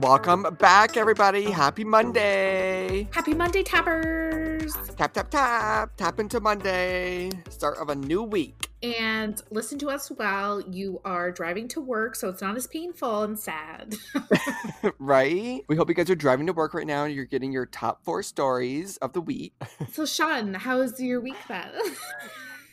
Welcome back, everybody. Happy Monday. Happy Monday, tappers. Tap, tap, tap. Tap into Monday. Start of a new week. And listen to us while you are driving to work so it's not as painful and sad. right? We hope you guys are driving to work right now and you're getting your top four stories of the week. so, Sean, how was your week been?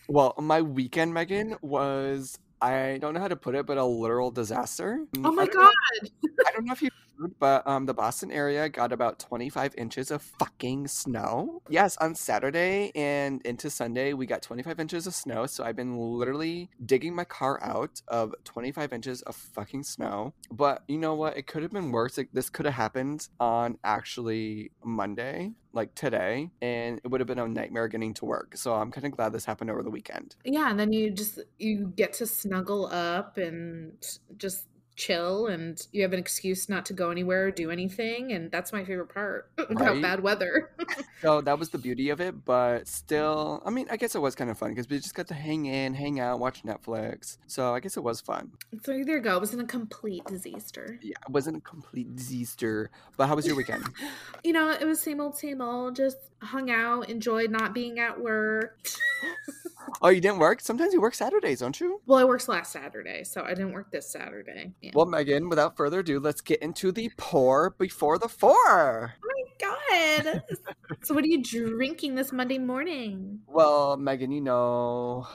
well, my weekend, Megan, was I don't know how to put it, but a literal disaster. Oh my god! Know, I don't know if you but um, the Boston area got about 25 inches of fucking snow. Yes, on Saturday and into Sunday, we got 25 inches of snow. So I've been literally digging my car out of 25 inches of fucking snow. But you know what? It could have been worse. This could have happened on actually Monday like today and it would have been a nightmare getting to work so i'm kind of glad this happened over the weekend yeah and then you just you get to snuggle up and just chill and you have an excuse not to go anywhere or do anything and that's my favorite part about right? bad weather. So that was the beauty of it but still i mean i guess it was kind of fun because we just got to hang in hang out watch netflix. So i guess it was fun. So there you go. It wasn't a complete disaster. Yeah it wasn't a complete disaster. But how was your weekend? You know it was same old same old. Just hung out enjoyed not being at work oh, you didn't work? Sometimes you work Saturdays, don't you? Well, I worked last Saturday, so I didn't work this Saturday. Yeah. Well, Megan, without further ado, let's get into the pour before the four. Oh my god! so, what are you drinking this Monday morning? Well, Megan, you know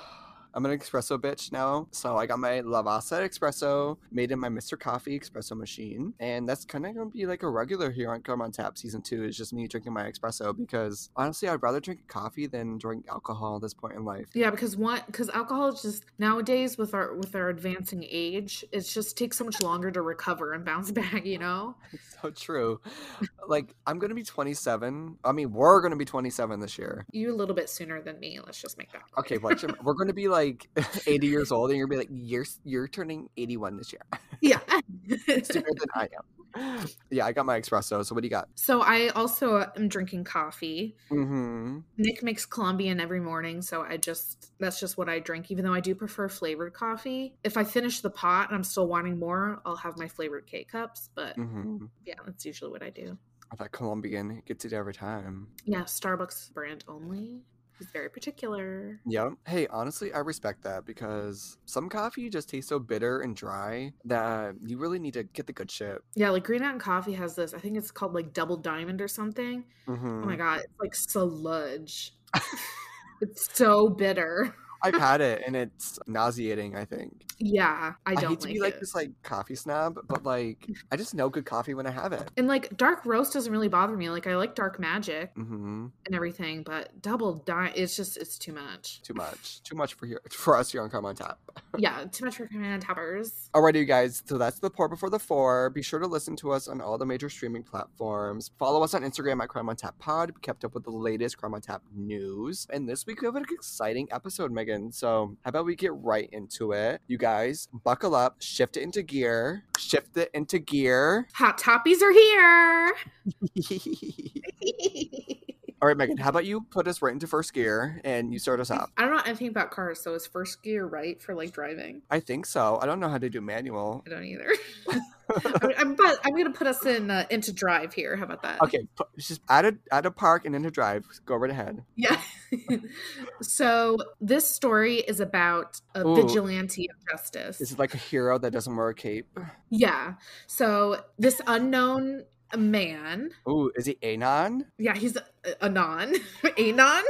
I'm an espresso bitch now. So I got my Lavazza espresso made in my Mr. Coffee espresso machine. And that's kind of going to be like a regular here on Crime on Tap season two. Is just me drinking my espresso because honestly, I'd rather drink coffee than drink alcohol at this point in life. Yeah, because what? Because alcohol is just nowadays with our with our advancing age, it just takes so much longer to recover and bounce back. You know. It's so true. like I'm gonna be 27. I mean, we're gonna be 27 this year. You a little bit sooner than me. Let's just make that. Okay, we're gonna be like like 80 years old and you're gonna be like, you're you're turning 81 this year. Yeah. Sooner than I am. Yeah, I got my espresso. So what do you got? So I also am drinking coffee. Mm-hmm. Nick makes Colombian every morning, so I just that's just what I drink. Even though I do prefer flavored coffee, if I finish the pot and I'm still wanting more, I'll have my flavored K cups. But mm-hmm. yeah, that's usually what I do. That Colombian gets it every time. Yeah, Starbucks brand only. He's very particular. Yeah. Hey, honestly, I respect that because some coffee just tastes so bitter and dry that you really need to get the good shit. Yeah, like Green Mountain Coffee has this. I think it's called like Double Diamond or something. Mm-hmm. Oh my god, it's like sludge. it's so bitter. I've had it and it's nauseating. I think. Yeah, I don't. I hate to like be like this like coffee snob, but like I just know good coffee when I have it. And like dark roast doesn't really bother me. Like I like dark magic mm-hmm. and everything, but double die, it's just it's too much. Too much. Too much for here for us here on Crime on Tap. yeah, too much for Crime on Tappers. Alrighty, you guys. So that's the pour before the four. Be sure to listen to us on all the major streaming platforms. Follow us on Instagram at Crime on Tap Pod. Be kept up with the latest Crime on Tap news. And this week we have an exciting episode, Megan. So, how about we get right into it? You guys, buckle up, shift it into gear, shift it into gear. Hot Toppies are here. All right, Megan, how about you put us right into first gear and you start us off? I don't know anything about cars, so is first gear right for like driving? I think so. I don't know how to do manual. I don't either. I'm, I'm, but I'm gonna put us in uh, into drive here. How about that? Okay, just add a add a park and into drive. Go right ahead. Yeah. so this story is about a Ooh. vigilante of justice. This is like a hero that doesn't wear a cape. Yeah. So this unknown man. Ooh, is he Anon? Yeah, he's Anon. Anon.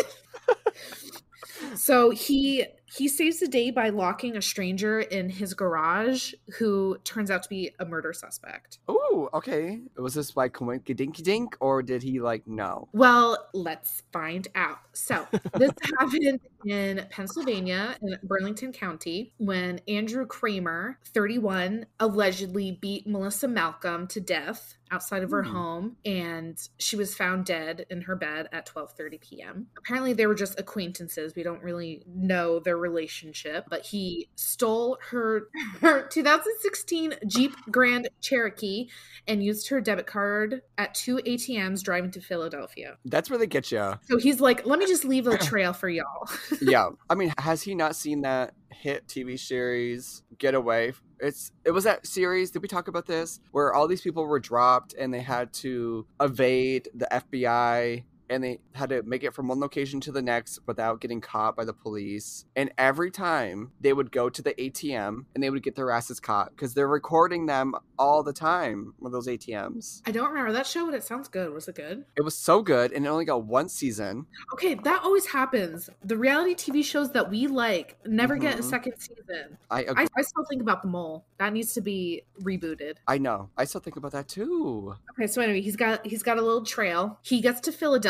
so he he saves the day by locking a stranger in his garage who turns out to be a murder suspect. Oh, okay. Was this like dinky dink or did he like no? Well, let's find out. So, this happened in Pennsylvania in Burlington County when Andrew Kramer, 31, allegedly beat Melissa Malcolm to death outside of her mm. home and she was found dead in her bed at 12:30 p.m. Apparently they were just acquaintances. We don't really know their relationship, but he stole her, her 2016 Jeep Grand Cherokee and used her debit card at two ATMs driving to Philadelphia. That's where they get you. So he's like, let me just leave a trail for y'all. yeah. I mean, has he not seen that hit TV series get away. It's it was that series. Did we talk about this where all these people were dropped and they had to evade the FBI and they had to make it from one location to the next without getting caught by the police. And every time they would go to the ATM and they would get their asses caught because they're recording them all the time with those ATMs. I don't remember that show, but it sounds good. Was it good? It was so good and it only got one season. Okay, that always happens. The reality TV shows that we like never get a Mhm. second season. I. I, I still think about the mole. That needs to be rebooted. I know. I still think about that too. Okay, so anyway, he's got he's got a little trail. He gets to Philadelphia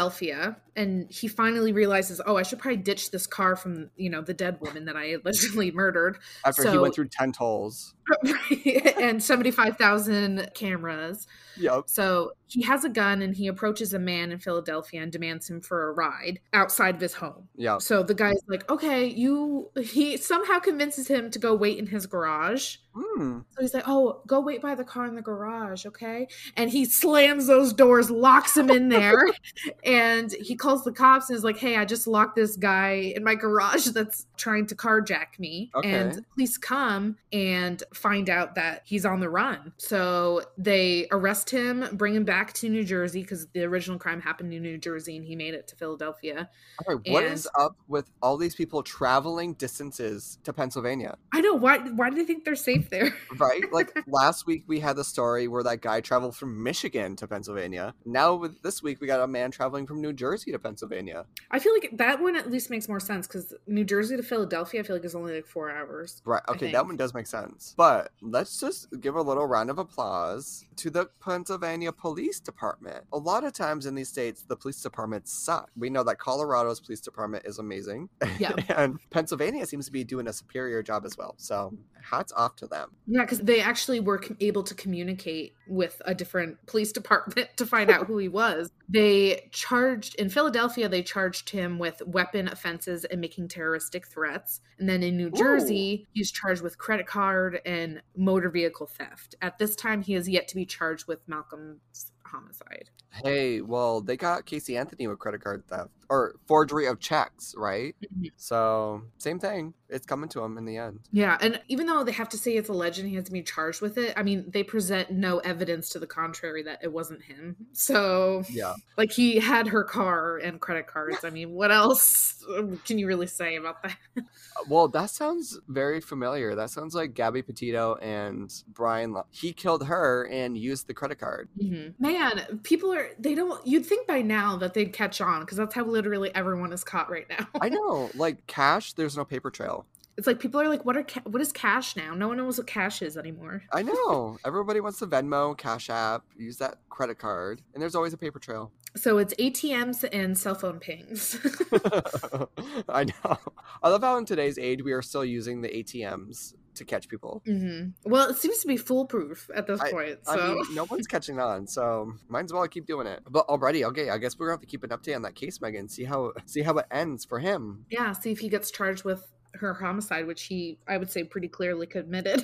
and he finally realizes, oh, I should probably ditch this car from you know the dead woman that I allegedly murdered, After he went through 10 tolls. and seventy five thousand cameras. Yep. So he has a gun and he approaches a man in Philadelphia and demands him for a ride outside of his home. Yep. So the guy's like, okay, you. He somehow convinces him to go wait in his garage. Hmm. So he's like, oh, go wait by the car in the garage, okay? And he slams those doors, locks him in there, and he calls the cops and is like, hey, I just locked this guy in my garage that's trying to carjack me. Okay. And police come and find out that he's on the run. So they arrest him, bring him back to New Jersey because the original crime happened in New Jersey and he made it to Philadelphia. All right, what is And- up with all these people traveling distances to Pennsylvania? I know why. Why do they think they're safe there? Right? Like last week we had the story where that guy traveled from Michigan to Pennsylvania. Now with this week we got a man traveling from New Jersey to Pennsylvania. I feel like that one at least makes more sense because New Jersey to Philadelphia, I feel like is only like four hours. Right. Okay, that one does make sense. But let's just give a little round of applause to the Pennsylvania Police Department. A lot of times in these states, the police departments suck. We know that Colorado's police department is amazing. Yeah. and Pennsylvania seems to be doing a superior job as well. So hats off to them. Yeah, because they actually were able to communicate with a different police department to find out who he was. They charged in Philadelphia, they charged him with weapon offenses and making terroristic threats. And then in New Jersey, he's charged with credit card and motor vehicle theft. At this time, he has yet to be charged with Malcolm's homicide. Hey, well, they got Casey Anthony with credit card theft or forgery of checks, right? So, same thing. It's coming to him in the end. Yeah, and even though they have to say it's alleged and he has to be charged with it, I mean, they present no evidence to the contrary that it wasn't him. So, Yeah. like, he had her car and credit cards. I mean, what else can you really say about that? Well, that sounds very familiar. That sounds like Gabby Petito and Brian. Lo- he killed her and used the credit card. Mhm. Man, people are, they don't, you'd think by now that they'd catch on because that's how literally everyone is caught right now. I know, like cash, there's no paper trail. It's like people are like, what are, ca- what is cash now? No one knows what cash is anymore. I know. Everybody wants the Venmo, Cash App, use that credit card, and there's always a paper trail. So it's ATMs and cell phone pings. I know. I love how in today's age we are still using the ATMs to catch people. hmm Well, it seems to be foolproof at this point. So. I mean, no one's catching on, so might as well keep doing it. But already, okay, I guess we're gonna have to keep an update on that case, Megan. See how see how it ends for him. yeah see if he gets charged with her homicide which he i would say pretty clearly committed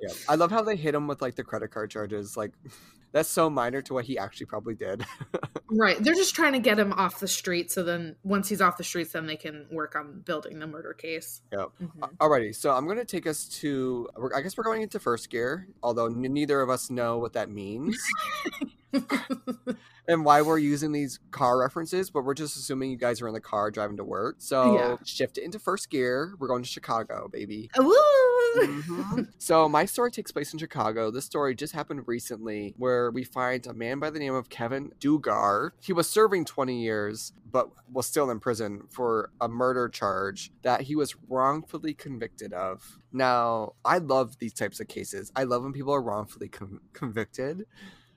Yeah, I love how they hit him with like the credit card charges. Like, that's so minor to what he actually probably did. right they're just trying to get him off the street so then once he's off the streets then they can work on building the murder case Yep. Mhm. Alrighty, so I'm gonna take us to. I guess we're going into first gear, although n- neither of us know what that means and why we're using these car references. But we're just assuming you guys are in the car driving to work. So Yeah. shift it into first gear. We're going to Chicago, baby. Mhm. so my story takes place in Chicago. This story just happened recently, where we find a man by the name of Kevin Dugar. He was serving 20 years, but was still in prison for a murder charge that he was wrongfully convicted of. Now, I love these types of cases. I love when people are wrongfully con- convicted.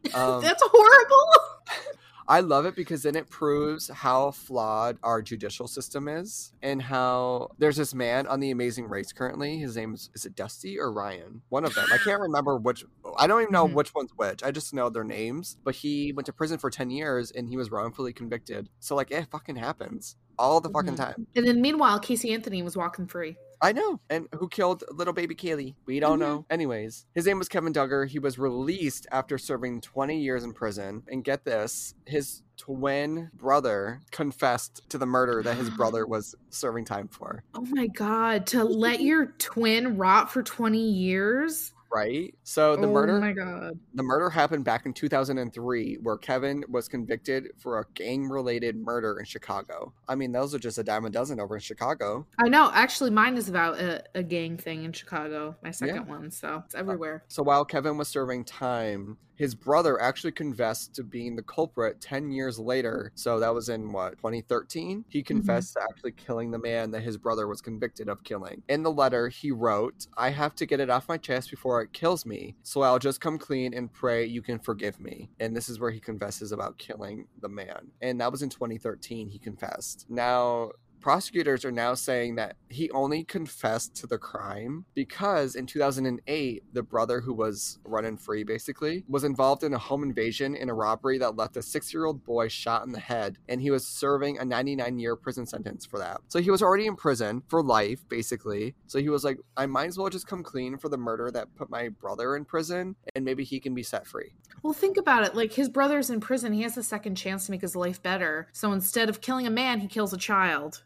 Um, that's horrible I love it because then it proves how flawed our judicial system is and how there's this man on the amazing race currently. His name is, is it Dusty or Ryan? One of them. I can't remember which I don't even know Mhm. which one's which. I just know their names. But he went to prison for 10 years and he was wrongfully convicted. So like it fucking happens all the fucking Mhm. time. and then meanwhile casey anthony was walking free I know. And who killed little baby Kaylee? We don't Mhm. know. Anyways, his name was Kevin Dugar. He was released after serving 20 years in prison. And get this, his twin brother confessed to the murder that his brother was serving time for. Oh my god, to let your twin rot for 20 years? Right? So the oh murder my god. the murder happened back in 2003 where Kevin was convicted for a gang-related murder in Chicago. I mean, those are just a dime a dozen over in Chicago. I know. Actually, mine is about a, a gang thing in Chicago, my second one. So it's uh, everywhere. So while Kevin was serving time, his brother actually confessed to being the culprit 10 years later. So that was in what, 2013? He mm-hmm. confessed to actually killing the man that his brother was convicted of killing. In the letter, he wrote, I have to get it off my chest before it kills me. So I'll just come clean and pray you can forgive me. And this is where he confesses about killing the man. And that was in 2013, he confessed. Now, prosecutors are now saying that he only confessed to the crime because in 2008 the brother who was running free basically was involved in a home invasion in a robbery that left a six-year-old boy shot in the head and he was serving a 99-year prison sentence for that so he was already in prison for life basically so he was like i might as well just come clean for the murder that put my brother in prison and maybe he can be set free Well, think about it. Like his brother's in prison. He has a second chance to make his life better. So instead of killing a man, he kills a child.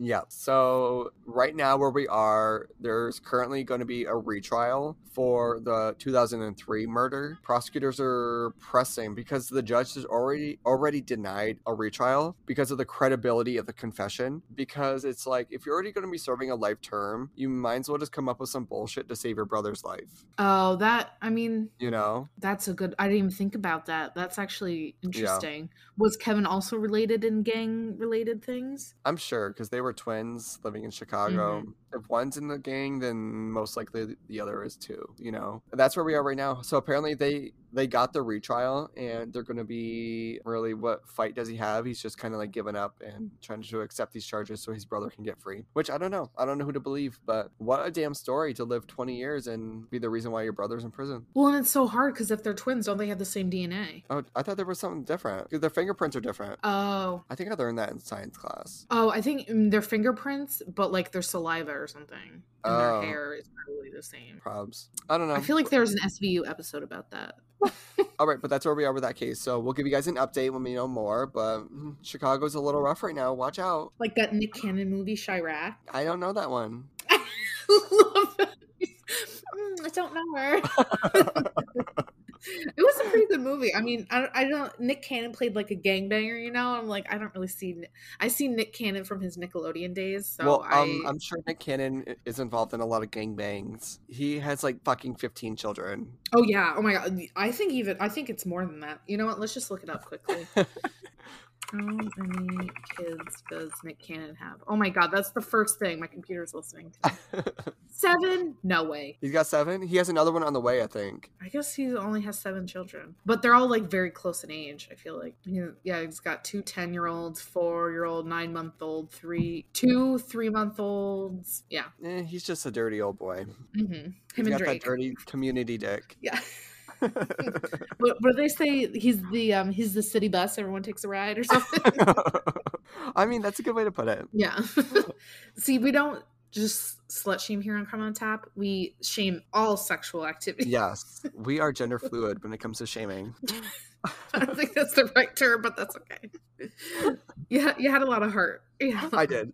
Yeah. So right now where we are, there's currently going to be a retrial for the 2003 murder. Prosecutors are pressing because the judge has already already denied a retrial because of the credibility of the confession. Because it's like if you're already going to be serving a life term, you might as well just come up with some bullshit to save your brother's life. Oh, that, I mean, You know? that's a good, I didn't even think about that. That's actually interesting. Was Kevin also related in gang related things? I'm sure because they were twins living in Chicago. Mm-hmm. If one's in the gang, then most likely the other is too. You know, that's where we are right now. So apparently they they got the retrial, and they're going to be really what fight does he have? He's just kind of like giving up and trying to accept these charges so his brother can get free. Which I don't know. I don't know who to believe, but what a damn story to live 20 years and be the reason why your brother's in prison. Well, and it's so hard because if they're twins, don't they have the same DNA? Oh, I thought there was something different because their fingerprints are different. Oh. I think I learned that in science class. Oh, I think mm, their fingerprints, but like their saliva or something. And Oh. their hair is probably the same. Probs. I don't know. I feel like there's an SVU episode about that. All right, but that's where we are with that case. So we'll give you guys an update when we know more. But mm, Chicago's a little rough right now. Watch out. Like that Nick Cannon movie, Chi-Raq. I don't know that one. Love it. Mm, I don't know her. it was a pretty good movie. I mean, I, I don't. Nick Cannon played like a gangbanger, you know. I'm like, I don't really see. I see Nick Cannon from his Nickelodeon days. So well, I, um, I'm sure Nick Cannon is involved in a lot of gangbangs. He has like fucking 15 children. oh yeah, oh my god. I think even I think it's more than that. You know what? Let's just look it up quickly. How many kids does Nick Cannon have? Oh my god, that's the first thing my computer's listening to. Seven? No way. He's got seven. He has another one on the way, I think. I guess he only has seven children, but they're all like very close in age. I feel like, yeah, he's got two 10 year olds, four year old, nine month old, three, two three month olds. Yeah, Eh, he's just a dirty old boy. hmm him He's and got Drake. that dirty community dick. Yeah. What, what do they say? He's the um he's the city bus. Everyone takes a ride or something. I mean, that's a good way to put it. yeah. See, we don't just slut shame here on Crime on Tap. We shame all sexual activity. Yes, we are gender fluid when it comes to shaming. I don't think that's the right term, but that's okay. Yeah, you had a lot of heart. Yeah. I did.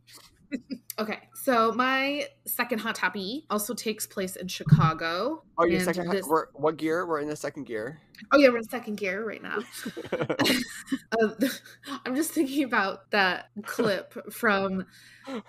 Okay, so my second hot toppy also takes place in Chicago. Oh, your second. this- We're, what gear? We're in the second gear. oh yeah, we're in second gear right now. Uh, I'm just thinking about that clip from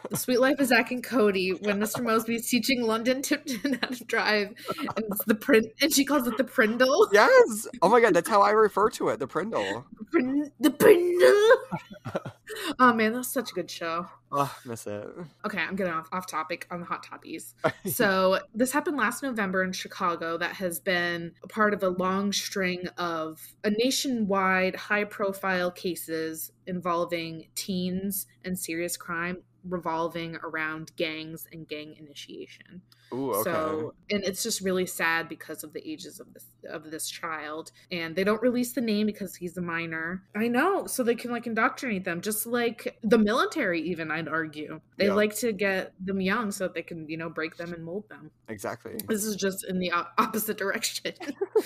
The Suite Life of Zack and Cody when Mr. Moseby is teaching London Tipton how to drive, and it's the print, and she calls it the Prindle. yes. Oh my god, that's how I refer to it. The Prindle. Prin- the Prindle. oh man, that's such a good show. Oh, miss it. Okay, I'm getting off, off topic on the hot toppies. So this happened last November in Chicago. That has been a part of a long string of a nationwide high-profile cases involving teens and serious crime. revolving around gangs and gang initiation. Ooh, okay. So, and it's just really sad because of the ages of this of this child, and they don't release the name because he's a minor. I know, so they can like indoctrinate them, just like the military. Even I'd argue they Yeah. like to get them young so that they can you know break them and mold them. exactly. This is just in the opposite direction.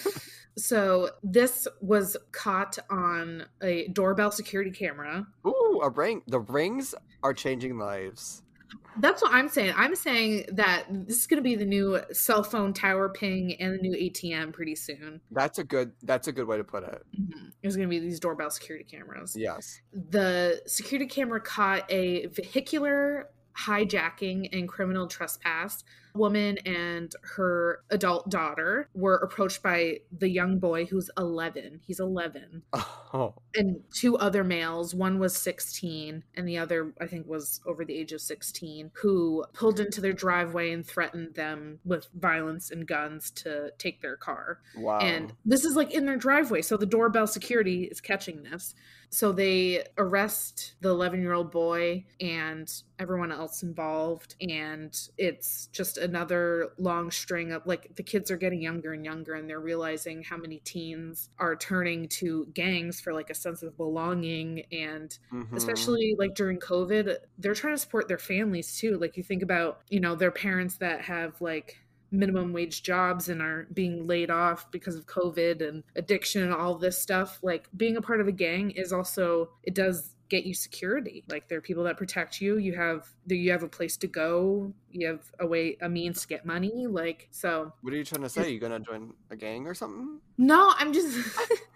so this was caught on a doorbell security camera. Ooh, a ring. The rings are changing lives. That's what I'm saying. I'm saying that this is going to be the new cell phone tower ping and the new ATM pretty soon. That's a good. That's a good way to put it. Mhm. There's going to be these doorbell security cameras. Yes. The security camera caught a vehicular hijacking and criminal trespass. Woman and her adult daughter were approached by the young boy who's 11. He's 11. Oh, And two other males, one was 16 and the other I think was over the age of 16, who pulled into their driveway and threatened them with violence and guns to take their car. wow. And this is like in their driveway. So the doorbell security is catching this. So they arrest the 11 year old boy and everyone else involved. And it's just another long string of like the kids are getting younger and younger and they're realizing how many teens are turning to gangs for like a sense of belonging and Mhm. especially like during covid they're trying to support their families too like you think about you know their parents that have like minimum wage jobs and are being laid off because of covid and addiction and all this stuff like being a part of a gang is also it does get you security like there are people that protect you you have you have a place to go you have a way a means to get money like so What are you trying to say? You gonna join a gang or something? no, I'm just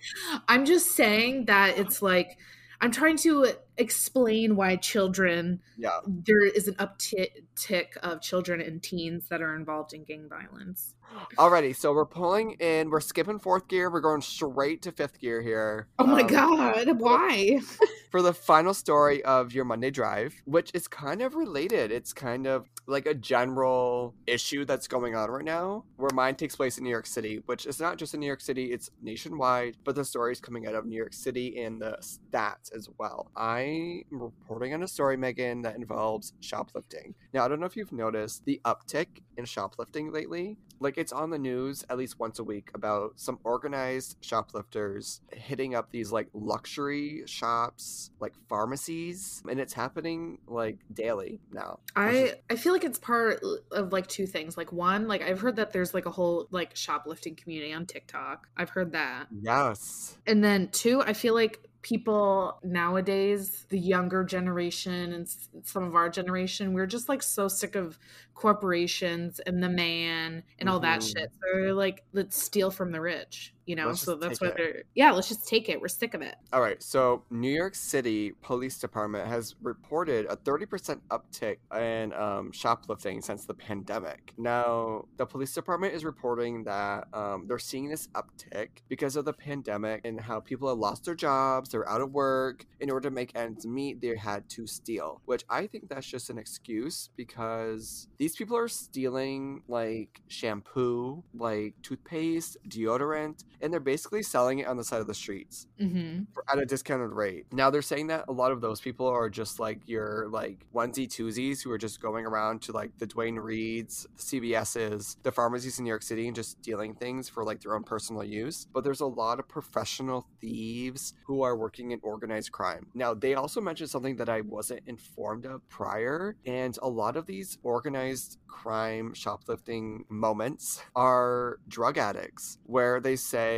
I'm just saying that it's like I'm trying to explain why children Yeah. there is an uptick of children and teens that are involved in gang violence. Alrighty, so we're pulling in. We're skipping fourth gear. We're going straight to fifth gear here. Oh my Um, god, why? for the final story of your Monday drive, which is kind of related. It's kind of like a general issue that's going on right now, where mine takes place in New York City, which is not just in New York City, it's nationwide, but the story is coming out of New York City and the stats as well. I'm reporting on a story, Megan, that involves shoplifting. Now, I don't know if you've noticed the uptick in shoplifting lately. Like, it's on the news at least once a week about some organized shoplifters hitting up these like luxury shops, like pharmacies, and it's happening like daily now. I I feel like it's part of like two things. Like one, like I've heard that there's like a whole like shoplifting community on TikTok. I've heard that. Yes. And then two, I feel like people nowadays, the younger generation and some of our generation, we're just like so sick of corporations and the man and all that Mhm. shit. So they're like, let's steal from the rich, you know? Let's so that's why it. they're, yeah, let's just take it. We're sick of it. All right, so New York City Police Department has reported a 30% uptick in um, shoplifting since the pandemic. Now, the police department is reporting that um, they're seeing this uptick because of the pandemic and how people have lost their jobs, they're out of work. In order to make ends meet, they had to steal, which I think that's just an excuse because these people are stealing like shampoo, like toothpaste, deodorant, and they're basically selling it on the side of the streets Mm-hmm. at a discounted rate. Now they're saying that a lot of those people are just like your like onesie twosies who are just going around to like the Duane Reades, CVS's, the pharmacies in New York City and just stealing things for like their own personal use. But there's a lot of professional thieves who are working in organized crime. Now they also mentioned something that I wasn't informed of prior, and a lot of these organized crime shoplifting moments are drug addicts, where they say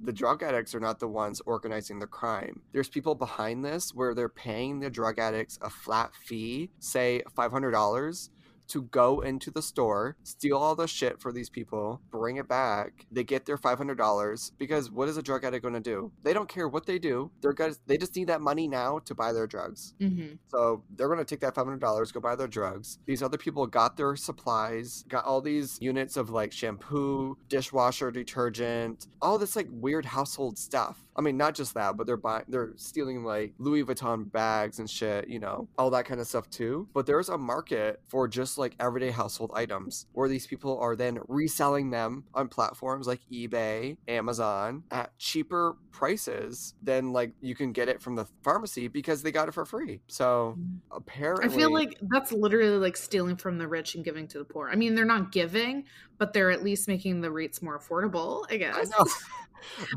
the drug addicts are not the ones organizing the crime. There's people behind this where they're paying the drug addicts a flat fee, say $500, to go into the store, steal all the shit for these people, bring it back. They get their $500 because what is a drug addict going to do? They don't care what they do. They're guys they just need that money now to buy their drugs. Mm-hmm. So they're going to take that $500, go buy their drugs. These other people got their supplies, got all these units of like shampoo, dishwasher detergent, all this like weird household stuff. I mean, not just that, but they're buying, they're stealing like Louis Vuitton bags and shit, you know, all that kind of stuff too. But there's a market for just like everyday household items where these people are then reselling them on platforms like eBay, Amazon at cheaper prices than like you can get it from the pharmacy because they got it for free. So apparently, I feel like that's literally like stealing from the rich and giving to the poor. I mean, they're not giving, but they're at least making the rates more affordable, I I guess. know.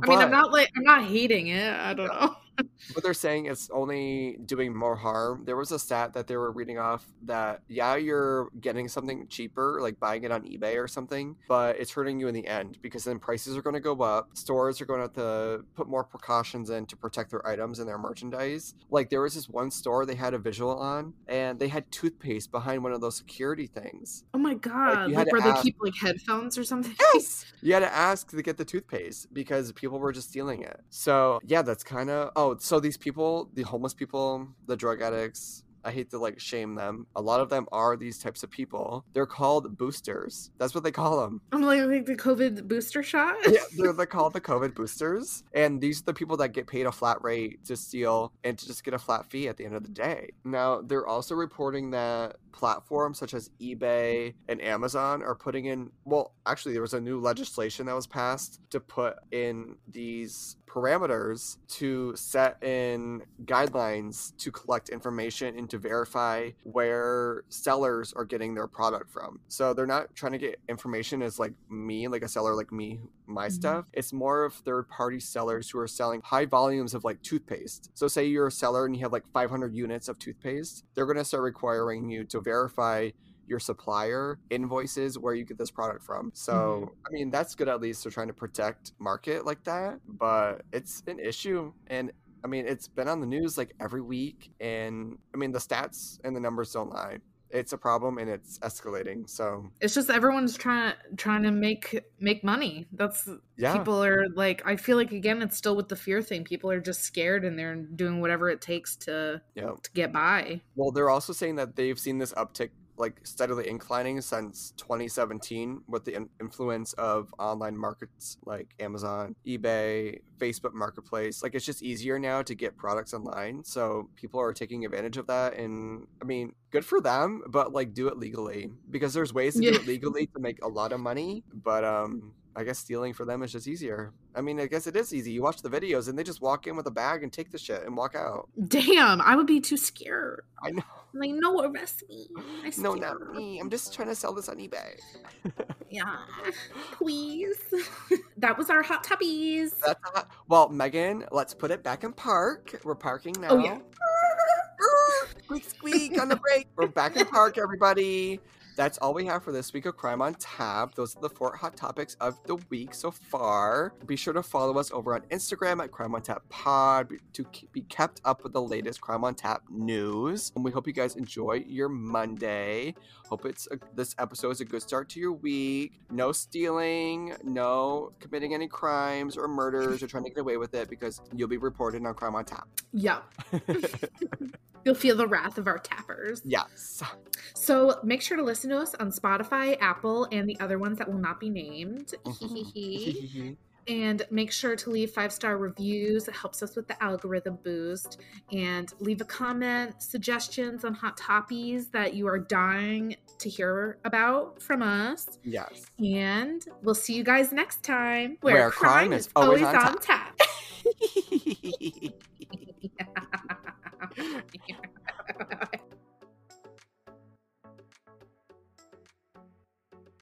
I mean, I'm not like I'm not hating it. I don't uh, know. But they're saying it's only doing more harm. There was a stat that they were reading off that yeah, you're getting something cheaper, like buying it on eBay or something, but it's hurting you in the end because then prices are going to go up. Stores are going to have to put more precautions in to protect their items and their merchandise. Like there was this one store they had a visual on, and they had toothpaste behind one of those security things. Oh my god! Like, to where they keep like headphones or something. Yes, you had to ask to get the toothpaste because people were just stealing it. So yeah, that's kind of oh. So these people, the homeless people, the drug addicts. I hate to like shame them. A lot of them are these types of people. They're called boosters. That's what they call them. I'm like, like the COVID booster shot. Yeah, they're, they're called the COVID boosters. And these are the people that get paid a flat rate to steal and to just get a flat fee at the end of the day. Now, they're also reporting that platforms such as eBay and Amazon are putting in, well, actually, there was a new legislation that was passed to put in these parameters to set in guidelines to collect information and to verify where sellers are getting their product from. So they're not trying to get information as like me, like a seller like me, my Mhm. stuff. It's more of third party sellers who are selling high volumes of like toothpaste. So say you're a seller and you have like 500 units of toothpaste, they're going to start requiring you to verify your supplier invoices where you get this product from. So, I mean, that's good at least they're trying to protect market like that, but it's an issue and I mean, it's been on the news like every week and I mean, the stats and the numbers don't lie. It's a problem and it's escalating. So, It's just everyone's trying trying to make make money. That's yeah. people are like. I feel like again, it's still with the fear thing. People are just scared and they're doing whatever it takes to yeah. to get by. Well, they're also saying that they've seen this uptick like steadily inclining since 2017 with the in- influence of online markets like Amazon, eBay, Facebook Marketplace. Like it's just easier now to get products online, so people are taking advantage of that and I mean, good for them, but like do it legally because there's ways to Yeah. do it legally to make a lot of money, but um I guess stealing for them is just easier. I mean, I guess it is easy. You watch the videos and they just walk in with a bag and take the shit and walk out. Damn, I would be too scared. I know. I'm like, no, arrest me. I No, not me. I'm just trying to sell this on eBay. Yeah, please. that was our hot tubbies. Not, well, Megan, let's put it back in park. We're parking now. Oh, yeah. Ah, squeak, squeak on the break. We're back in park, everybody. That's all we have for this week of Crime on Tap. Those are the four hot topics of the week so far. Be sure to follow us over on Instagram at Crime on Tap Pod to be kept up with the latest Crime on Tap news. And we hope you guys enjoy your Monday. Hope it's a, this episode is a good start to your week. No stealing, no committing any crimes or murders or trying to get away with it because you'll be reported on Crime on Tap. Yeah. You'll feel the wrath of our tappers. yes. So make sure to listen to us on Spotify, Apple, and the other ones that will not be named. Mhm. and make sure to leave five star reviews. It helps us with the algorithm boost. And leave a comment, suggestions on hot toppies that you are dying to hear about from us. yes. And we'll see you guys next time Where crime is always on tap. yeah. okay.